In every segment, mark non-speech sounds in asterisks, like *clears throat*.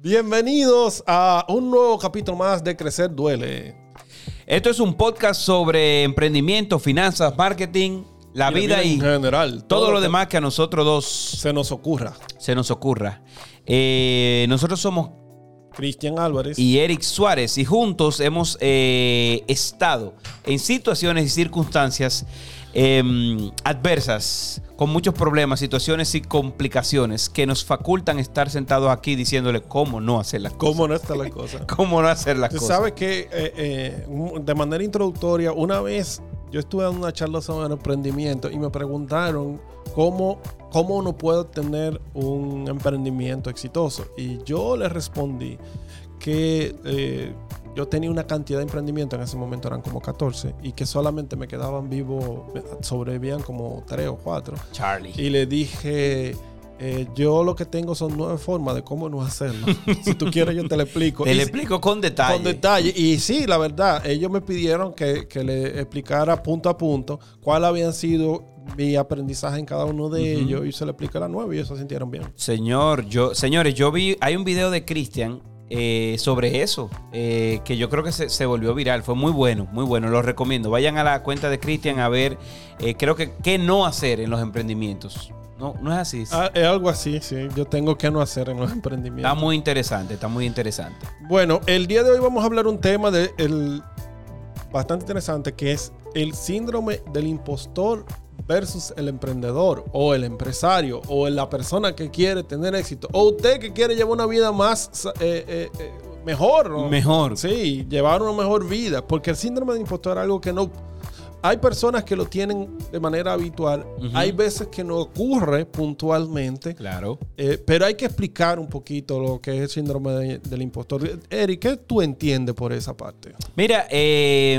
Bienvenidos a un nuevo capítulo más de Crecer Duele. Esto es un podcast sobre emprendimiento, finanzas, marketing, la vida y en general. todo lo demás que a nosotros dos se nos ocurra. se nos ocurra. Eh, nosotros somos Cristian Álvarez. y Eric Suárez y juntos hemos eh, estado en situaciones y circunstancias em, adversas, con muchos problemas, situaciones y complicaciones que nos facultan estar sentados aquí diciéndole cómo no hacer las cosas. ¿Cómo no está la cosa? Cómo no hacer las cosas. sabes que eh, eh, de manera introductoria, una vez yo estuve dando una charla sobre emprendimiento y me preguntaron cómo, cómo uno puede tener un emprendimiento exitoso. Y yo les respondí que eh, yo tenía una cantidad de emprendimientos, en ese momento eran como 14, y que solamente me quedaban vivos, sobrevivían como 3 o 4. Charlie. Y le dije, eh, yo lo que tengo son nueve formas de cómo no hacerlo. *laughs* si tú quieres yo te lo explico. Te lo explico con detalle. con detalle. Y sí, la verdad, ellos me pidieron que, que le explicara punto a punto cuál habían sido mi aprendizaje en cada uno de ellos y se le expliqué las nueve y ellos se sintieron bien. Señor, yo, señores, yo vi, hay un video de Cristian eh, sobre eso, eh, que yo creo que se, se volvió viral. Fue muy bueno, muy bueno, lo recomiendo. Vayan a la cuenta de Cristian a ver, eh, creo que qué no hacer en los emprendimientos. No, no es así. Ah, es algo así, sí. Yo tengo que no hacer en los Está emprendimientos. muy interesante, está muy interesante. Bueno, el día de hoy vamos a hablar un tema de el, bastante interesante que es el síndrome del impostor versus el emprendedor o el empresario o la persona que quiere tener éxito o usted que quiere llevar una vida más eh, eh, eh, mejor. ¿no? Mejor. Sí, llevar una mejor vida porque el síndrome del impostor es algo que no... Hay personas que lo tienen de manera habitual, hay veces que no ocurre puntualmente. Claro. Pero hay que explicar un poquito lo que es el síndrome de- del impostor. Eric, ¿qué tú entiendes por esa parte? Mira, eh,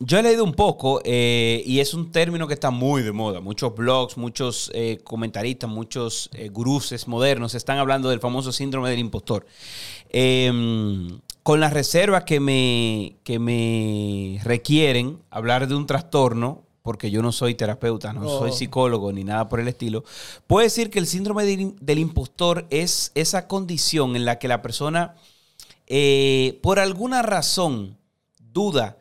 yo he leído un poco eh, y es un término que está muy de moda. Muchos blogs, muchos eh, comentaristas, muchos eh, guruses modernos están hablando del famoso síndrome del impostor. Eh, con las reservas que me, que me requieren hablar de un trastorno, porque yo no soy terapeuta, no Oh. soy psicólogo ni nada por el estilo, puedo decir que el síndrome del, del impostor es esa condición en la que la persona eh, por alguna razón duda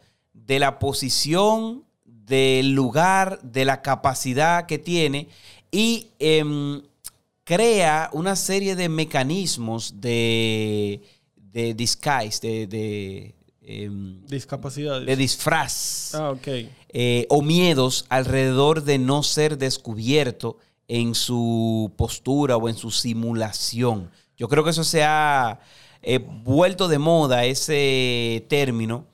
de la posición, del lugar, de la capacidad que tiene y em, crea una serie de mecanismos de, de disguise, de, de, em, Discapacidades. de disfraz ah, ok. eh, o miedos alrededor de no ser descubierto en su postura o en su simulación. Yo creo que eso se ha eh, vuelto de moda, ese término,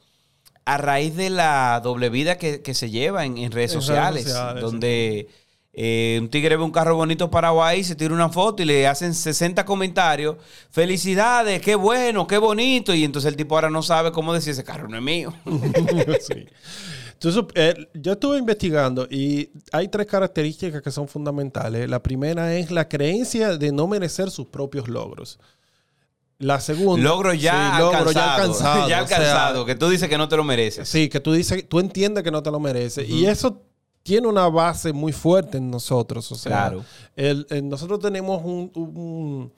a raíz de la doble vida que, que se lleva en, en redes En redes sociales, donde eh, un tigre ve un carro bonito Paraguay, se tira una foto y le hacen 60 comentarios. Felicidades, qué bueno, qué bonito. Y entonces el tipo ahora no sabe cómo decir ese carro no es mío. *laughs* sí. Entonces, eh, yo estuve investigando y hay tres características que son fundamentales. La primera es la creencia de no merecer sus propios logros. La segunda... Logro ya Sí, logro alcanzado. ya alcanzado. *laughs* Ya o sea, alcanzado, que tú dices que no te lo mereces. Sí, que tú dices, tú entiendes que no te lo mereces. Y eso tiene una base muy fuerte en nosotros. O sea, Claro. el- el- nosotros tenemos un, un,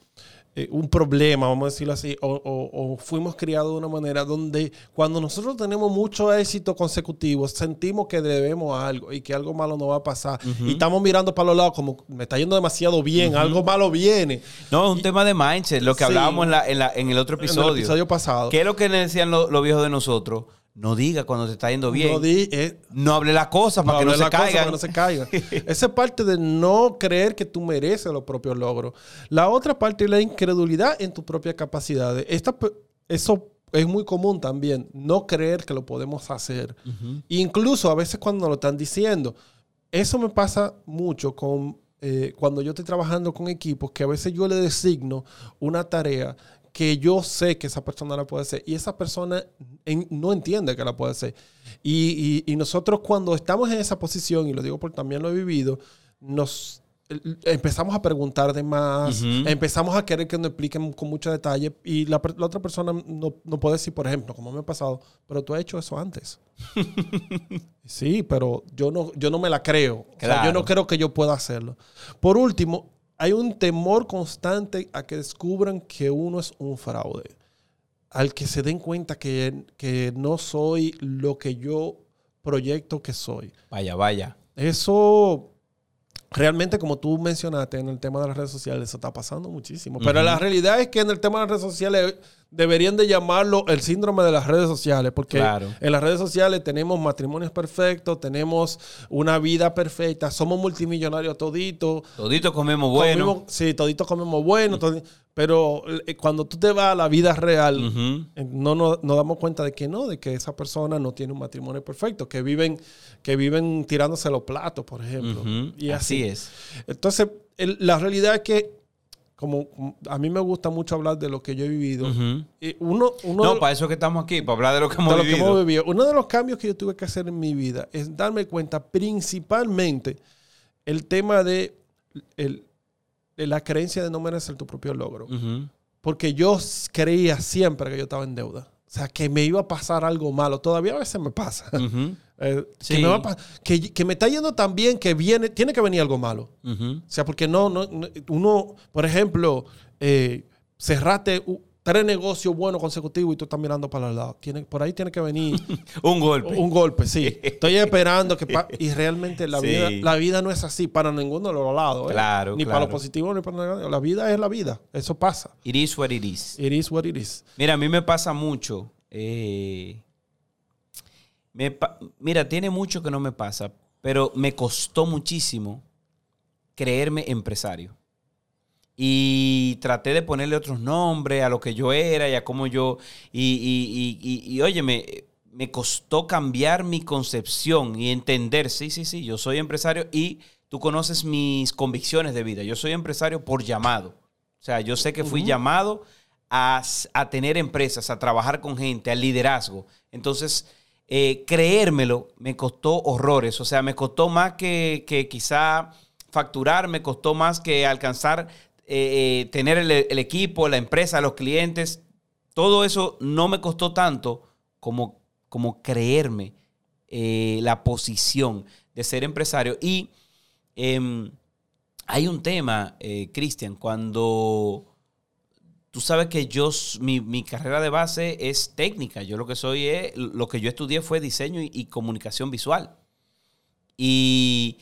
eh, un problema, vamos a decirlo así, o, o- o fuimos criados de una manera donde cuando nosotros tenemos mucho éxito consecutivo, sentimos que debemos algo y que algo malo nos va a pasar. Y estamos mirando para los lados como me está yendo demasiado bien, algo malo viene. No, es un tema de mindset, lo que Sí. hablábamos en, la- en la- en el otro En episodio. el episodio pasado. ¿Qué es lo que decían lo- los viejos de nosotros? No diga cuando te está yendo bien. No No, di- eh, hable las cosas para que no hablar se la cosa para que no se caigan. *laughs* Esa es parte de no creer que tú mereces los propios logros. La otra parte es la incredulidad en tus propias capacidades. Esta, eso es muy común también, no creer que lo podemos hacer. Incluso a veces cuando nos lo están diciendo. Eso me pasa mucho con eh, cuando yo estoy trabajando con equipos, que a veces yo le designo una tarea que yo sé que esa persona la puede hacer y esa persona en- no entiende que la puede hacer. Y, y- y nosotros cuando estamos en esa posición, y lo digo porque también lo he vivido, nos empezamos a preguntar de más, Ujú. empezamos a querer que nos expliquen con mucho detalle y la, la otra persona no, no puede decir, por ejemplo, como me ha pasado, pero tú has hecho eso antes. *laughs* sí, pero yo no, yo no me la creo. O sea, yo Claro. no creo que yo pueda hacerlo. Por último, hay un temor constante a que descubran que uno es un fraude. Al que se den cuenta que, que no soy lo que yo proyecto que soy. Vaya, vaya. Eso realmente, como tú mencionaste en el tema de las redes sociales, eso está pasando muchísimo. Pero la realidad es que en el tema de las redes sociales deberían de llamarlo el síndrome de las redes sociales, porque en las redes sociales tenemos matrimonios perfectos, tenemos una vida perfecta, somos multimillonarios toditos. Toditos comemos bueno. sí, toditos comemos bueno, pero eh, cuando tú te vas a la vida real, eh, no nos damos cuenta de que no, de que esa persona no tiene un matrimonio perfecto, que viven, que viven tirándose los platos, por ejemplo. Y así, es. Entonces, la realidad es que como a mí me gusta mucho hablar de lo que yo he vivido. y uno, no, para eso que estamos aquí, para hablar de lo que hemos, vivido. Uno de los cambios que yo tuve que hacer en mi vida es darme cuenta principalmente el tema de, la creencia de no merecer tu propio logro. Porque yo creía siempre que yo estaba en deuda. O sea, que me iba a pasar algo malo. Todavía a veces me pasa. *laughs* Eh, que, me está yendo tan bien que viene, tiene que venir algo malo. O sea, porque no, no, uno, por ejemplo, eh, cerraste tres negocios buenos consecutivos y tú estás mirando para el lado. Tiene, por ahí tiene que venir *laughs* un golpe. Un golpe, sí. Estoy esperando que... y realmente la, vida, la vida no es así para ninguno de los lados. ¿eh? Claro, Ni para lo positivo ni para lo negativo. La vida es la vida. Eso pasa. It is what it is. It is what it is. Mira, a mí me pasa mucho. Eh, mira, tiene mucho que no me pasa, pero me costó muchísimo creerme empresario. Y traté de ponerle otros nombres a lo que yo era y a cómo yo... Y, y, y, oye, me, me costó cambiar mi concepción y entender, sí, sí, sí, yo soy empresario y tú conoces mis convicciones de vida. Yo soy empresario por llamado. O sea, yo sé que fui llamado a, a, tener empresas, a trabajar con gente, al liderazgo. Entonces, eh, creérmelo me costó horrores. O sea, me costó más que, quizá facturar, me costó más que alcanzar, eh, eh, tener el, equipo, la empresa, los clientes. Todo eso no me costó tanto como, como creerme la posición de ser empresario. Y em, hay un tema, Cristian, cuando Tú sabes que yo, mi, carrera de base es técnica. Yo lo que soy es, lo que yo estudié fue diseño y, comunicación visual. Y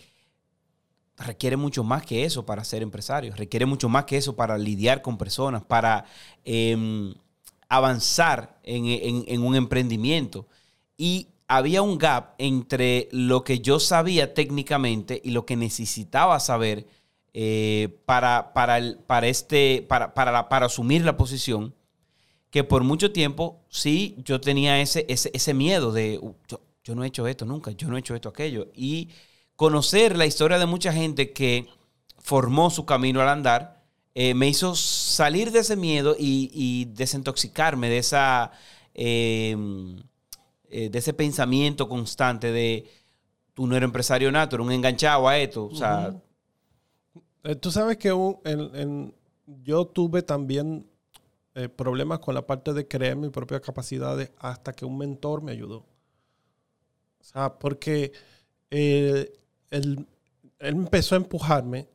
requiere mucho más que eso para ser empresario. Requiere mucho más que eso para lidiar con personas, para em, avanzar en, un emprendimiento. Y había un gap entre lo que yo sabía técnicamente y lo que necesitaba saber eh, para, para, el, para, este, para, para, para, asumir la posición, que por mucho tiempo sí yo tenía ese, ese, miedo de, uh, yo, no he hecho esto nunca, yo no he hecho esto, aquello. Y conocer la historia de mucha gente que formó su camino al andar, eh, me hizo salir de ese miedo y, desintoxicarme de, esa, em, eh, de ese pensamiento constante de tú no eres empresario nato, eres un enganchado a esto. O sea, eh, tú sabes que yo tuve también problemas con la parte de creer mis propias capacidades hasta que un mentor me ayudó. O sea, porque él, empezó a empujarme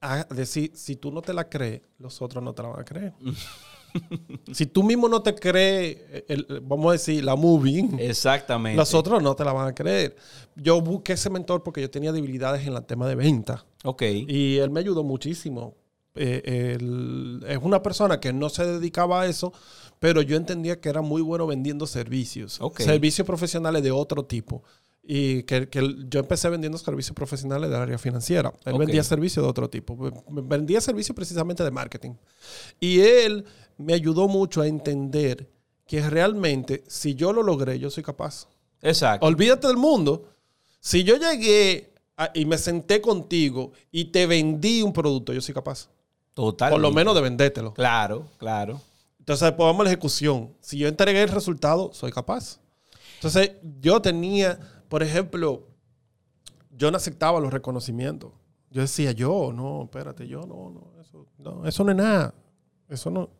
a decir, si tú no te la crees, los otros no te la van a creer. *laughs* si tú mismo no te crees, vamos a decir, la movie, Exactamente. los otros no te la van a creer. Yo busqué ese mentor porque yo tenía debilidades en el tema de venta. Ok. Y él me ayudó muchísimo. Eh, es una persona que no se dedicaba a eso, pero yo entendía que era muy bueno vendiendo servicios. Servicios profesionales de otro tipo. Y que, yo empecé vendiendo servicios profesionales del área financiera. Él vendía servicios de otro tipo. Vendía servicios precisamente de marketing. Y él me ayudó mucho a entender que realmente, si yo lo logré, yo soy capaz. Exacto. Olvídate del mundo. Si yo llegué y me senté contigo y te vendí un producto, yo soy capaz. Total. Por lo menos de vendértelo. Claro, claro. Entonces, después vamos a la ejecución. Si yo entregué el resultado, soy capaz. Entonces, yo tenía, por ejemplo, yo no aceptaba los reconocimientos. Yo decía, yo, no, espérate, yo no, no, eso no, eso no es nada. Eso no.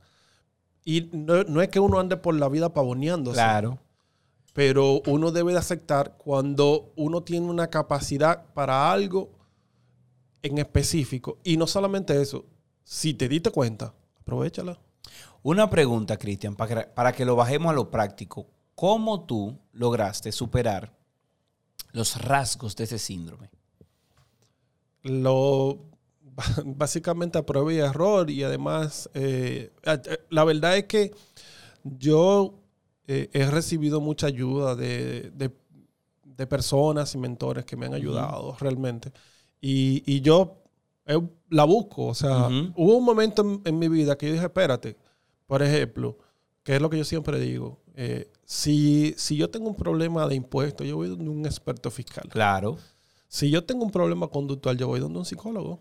Y no, no es que uno ande por la vida pavoneándose. Claro. Pero uno debe de aceptar cuando uno tiene una capacidad para algo en específico. Y no solamente eso, si te diste cuenta, aprovechala. Una pregunta, Cristian, para, para que lo bajemos a lo práctico. ¿Cómo tú lograste superar los rasgos de ese síndrome? Lo *laughs* básicamente a prueba y error y además eh, a- la verdad es que yo eh, he recibido mucha ayuda de, de- de personas y mentores que me han ayudado realmente. Y, y yo eh, la busco o sea hubo un momento en, en mi vida que yo dije espérate por ejemplo que es lo que yo siempre digo eh, si, si yo tengo un problema de impuestos yo voy donde un experto fiscal Claro. si yo tengo un problema conductual, yo voy donde un psicólogo.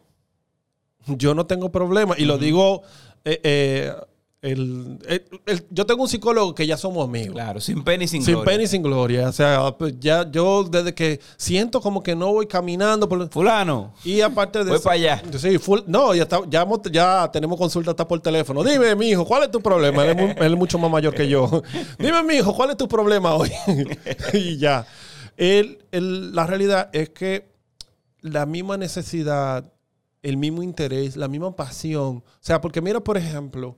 Yo no tengo problema. Y lo digo, eh, eh, el- el- el- yo tengo un psicólogo que ya somos amigos. Claro, sin pena y sin, Sin gloria. pena y sin gloria. O sea, pues ya yo desde que siento como que no voy caminando por... Fulano, Y aparte de voy para allá. Sí, full- no, ya, está- ya, ya tenemos consulta hasta por teléfono. Dime, mi hijo, ¿cuál es tu problema? Él es, muy- él es mucho más mayor que yo. *laughs* Dime, mi hijo, ¿cuál es tu problema hoy? *laughs* y ya. El- el- la realidad es que la misma necesidad, el mismo interés, la misma pasión. O sea, porque mira, por ejemplo,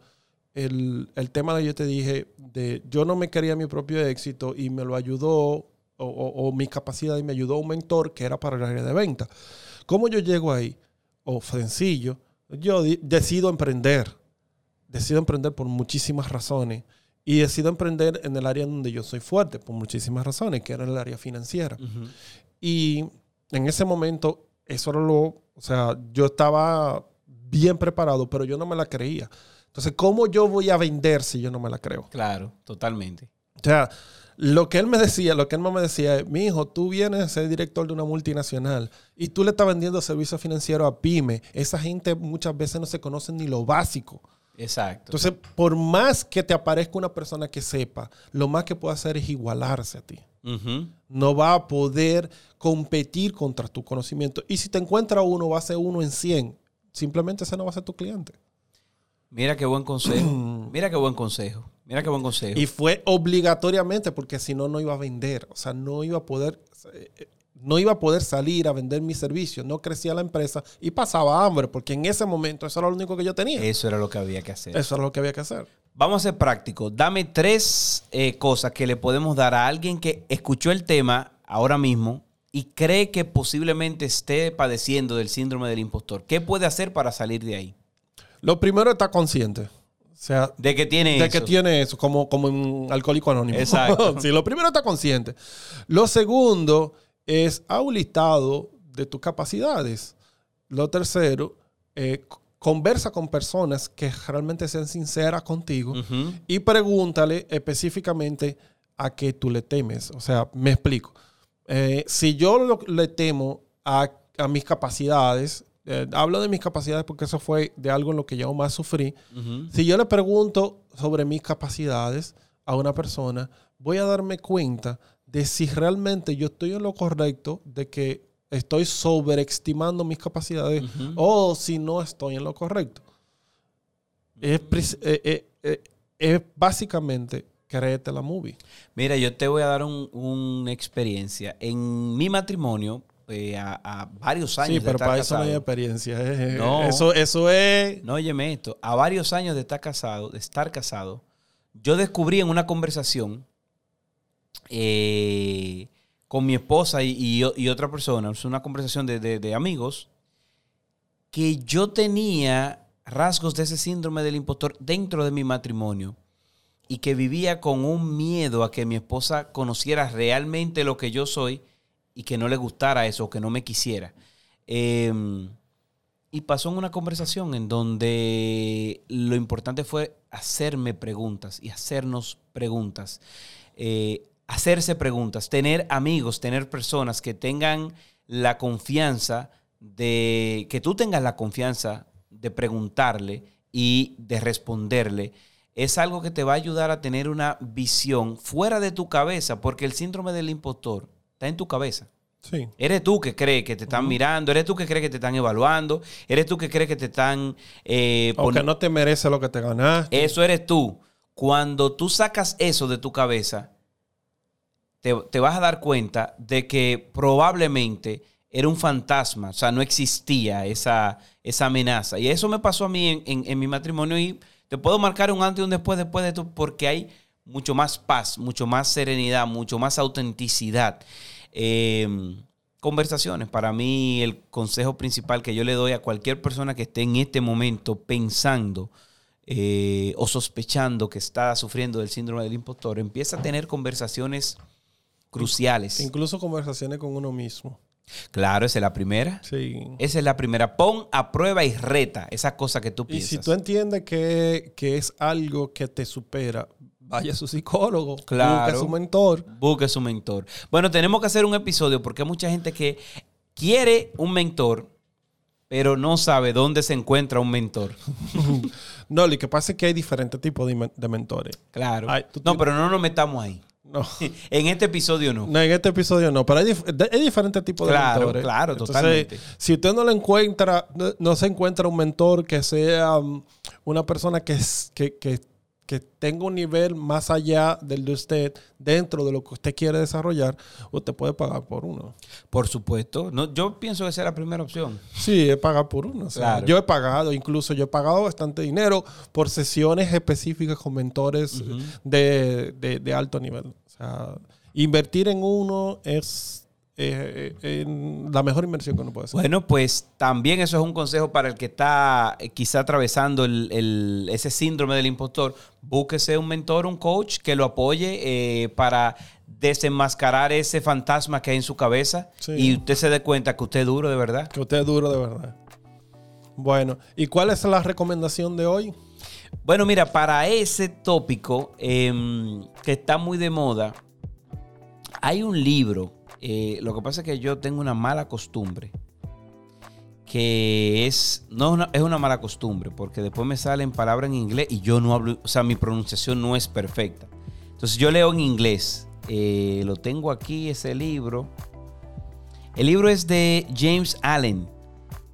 el, el tema que yo te dije de yo no me quería mi propio éxito y me lo ayudó, o, o, o mi capacidad y me ayudó un mentor que era para el área de venta. ¿Cómo yo llego ahí? O sencillo, yo decido emprender. Decido emprender por muchísimas razones. Y decido emprender en el área donde yo soy fuerte, por muchísimas razones, que era el área financiera. Ujú. Y en ese momento, eso era lo, o sea, yo estaba bien preparado, pero yo no me la creía. Entonces, ¿cómo yo voy a vender si yo no me la creo? Claro, totalmente. O sea, lo que él me decía, lo que él me decía es, mi hijo, tú vienes a ser director de una multinacional y tú le estás vendiendo servicios financieros a pyme. Esa gente muchas veces no se conoce ni lo básico. Exacto. Entonces, por más que te aparezca una persona que sepa, lo más que puede hacer es igualarse a ti no va a poder competir contra tu conocimiento. Y si te encuentra uno, va a ser uno en 100. Simplemente ese no va a ser tu cliente. Mira qué buen consejo. *clears throat* Mira qué buen consejo. Mira qué buen consejo. Y fue obligatoriamente porque si no, no iba a vender. O sea, no iba a poder, eh, no iba a poder salir a vender mi servicio. No crecía la empresa y pasaba hambre porque en ese momento eso era lo único que yo tenía. Eso era lo que había que hacer. Eso era lo que había que hacer. Vamos a ser prácticos. Dame tres eh, cosas que le podemos dar a alguien que escuchó el tema ahora mismo y cree que posiblemente esté padeciendo del síndrome del impostor. ¿Qué puede hacer para salir de ahí? Lo primero es estar consciente. O sea, De que tiene de eso. que tiene eso, como, como en Alcohólico Anónimo. Exacto. *laughs* sí, lo primero está consciente. Lo segundo es a un listado de tus capacidades. Lo tercero, eh, conversa con personas que realmente sean sinceras contigo y pregúntale específicamente a qué tú le temes. O sea, me explico. Eh, si yo lo- le temo a, a mis capacidades, eh, hablo de mis capacidades porque eso fue de algo en lo que yo más sufrí. Si yo le pregunto sobre mis capacidades a una persona, voy a darme cuenta de si realmente yo estoy en lo correcto, de que estoy sobreestimando mis capacidades o si no estoy en lo correcto. Es, pris- eh, eh, eh, es básicamente créete la movie. Mira, yo te voy a dar un- una experiencia. En mi matrimonio, eh, a, a varios años Sí, de pero estar para eso no hay casado- experiencia. eh. No. Eso, eso es... No, óyeme esto. A varios años de estar casado, de estar casado, yo descubrí en una conversación eh, con mi esposa y, y- y otra persona, una conversación de, de- de amigos, que yo tenía rasgos de ese síndrome del impostor dentro de mi matrimonio y que vivía con un miedo a que mi esposa conociera realmente lo que yo soy y que no le gustara eso, que no me quisiera. Em, y pasó en una conversación en donde lo importante fue hacerme preguntas y hacernos preguntas. Eh, hacerse preguntas, tener amigos, tener personas que tengan la confianza de, que tú tengas la confianza de preguntarle y de responderle, es algo que te va a ayudar a tener una visión fuera de tu cabeza, porque el síndrome del impostor está en tu cabeza. Sí. Eres tú que crees que te están mirando, eres tú que crees que te están evaluando, eres tú que crees que te están... eh, poni- no te merece lo que te ganaste. Eso eres tú. Cuando tú sacas eso de tu cabeza, te, te vas a dar cuenta de que probablemente era un fantasma, o sea, no existía esa, esa amenaza. Y eso me pasó a mí en, mi matrimonio y te puedo marcar un antes y un después después de esto porque hay mucho más paz, mucho más serenidad, mucho más autenticidad. Eh, conversaciones. Para mí el consejo principal que yo le doy a cualquier persona que esté en este momento pensando eh, o sospechando que está sufriendo del síndrome del impostor, empieza a tener conversaciones cruciales. Incluso conversaciones con uno mismo. Claro, esa es la primera. Sí. Esa es la primera. Pon a prueba y reta esa cosa que tú piensas. Y si tú entiendes que, que es algo que te supera, vaya a su psicólogo, claro, busque su mentor. Busque su mentor. Bueno, tenemos que hacer un episodio porque hay mucha gente que quiere un mentor, pero no sabe dónde se encuentra un mentor. *laughs* no, lo que pasa es que hay diferentes tipos de, mentores. Claro. no, pero no nos metamos ahí. No. *laughs* en este episodio no. No, en este episodio no. Pero hay, diferentes tipos de mentores. Claro, totalmente. Si usted no lo encuentra, no, se encuentra un mentor que sea um, una persona que, que, que que tenga un nivel más allá del de usted dentro de lo que usted quiere desarrollar, usted puede pagar por uno. Por supuesto. No, yo pienso que esa es la primera opción. Sí, es pagar por uno. Yo he pagado, incluso yo he pagado bastante dinero por sesiones específicas con mentores de, de alto nivel. O sea, invertir en uno es eh, eh, la mejor inversión que uno puede hacer. Bueno, pues también eso es un consejo para el que está eh, quizá atravesando ese síndrome del impostor. Búsquese un mentor, un coach que lo apoye para desenmascarar ese fantasma que hay en su cabeza y usted se dé cuenta que usted es duro de verdad. Que usted es duro de verdad. Bueno, ¿y cuál es la recomendación de hoy? Bueno, mira, para ese tópico em, que está muy de moda, hay un libro eh, lo que pasa es que yo tengo una mala costumbre. Que es, no una, mala costumbre, porque después me salen palabras en inglés y yo no hablo, o sea, mi pronunciación no es perfecta. Entonces yo leo en inglés. Eh, lo tengo aquí, ese libro. El libro es de James Allen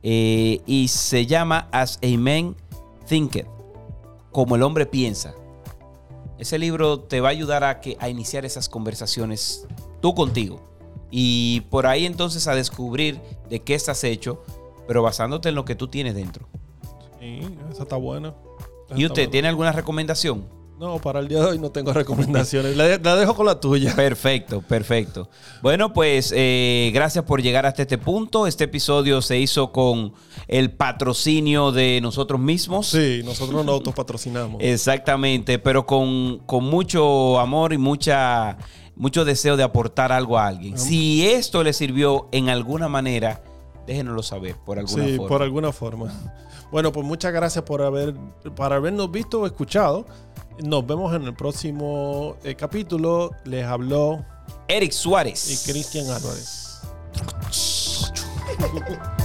eh, y se llama As a Man Thinketh, como el hombre piensa. Ese libro te va a ayudar a, que, a iniciar esas conversaciones tú contigo. Y por ahí entonces a descubrir de qué estás hecho, pero basándote en lo que tú tienes dentro. Sí, esa está buena. ¿Y usted tiene alguna recomendación? No, para el día de hoy no tengo *laughs* recomendaciones. la, dejo con la tuya. Perfecto, perfecto. Bueno, pues eh, gracias por llegar hasta este punto. Este episodio se hizo con el patrocinio de nosotros mismos. Sí, nosotros nos autopatrocinamos. *laughs* Exactamente, pero con, con mucho amor y mucha mucho deseo de aportar algo a alguien. Si esto le sirvió en alguna manera, déjenoslo saber por alguna sí, forma. por alguna forma. *laughs* Bueno, pues muchas gracias por, haber, por habernos visto o escuchado. Nos vemos en el próximo eh, capítulo. Les habló Eric Suárez y Cristian Álvarez. *laughs*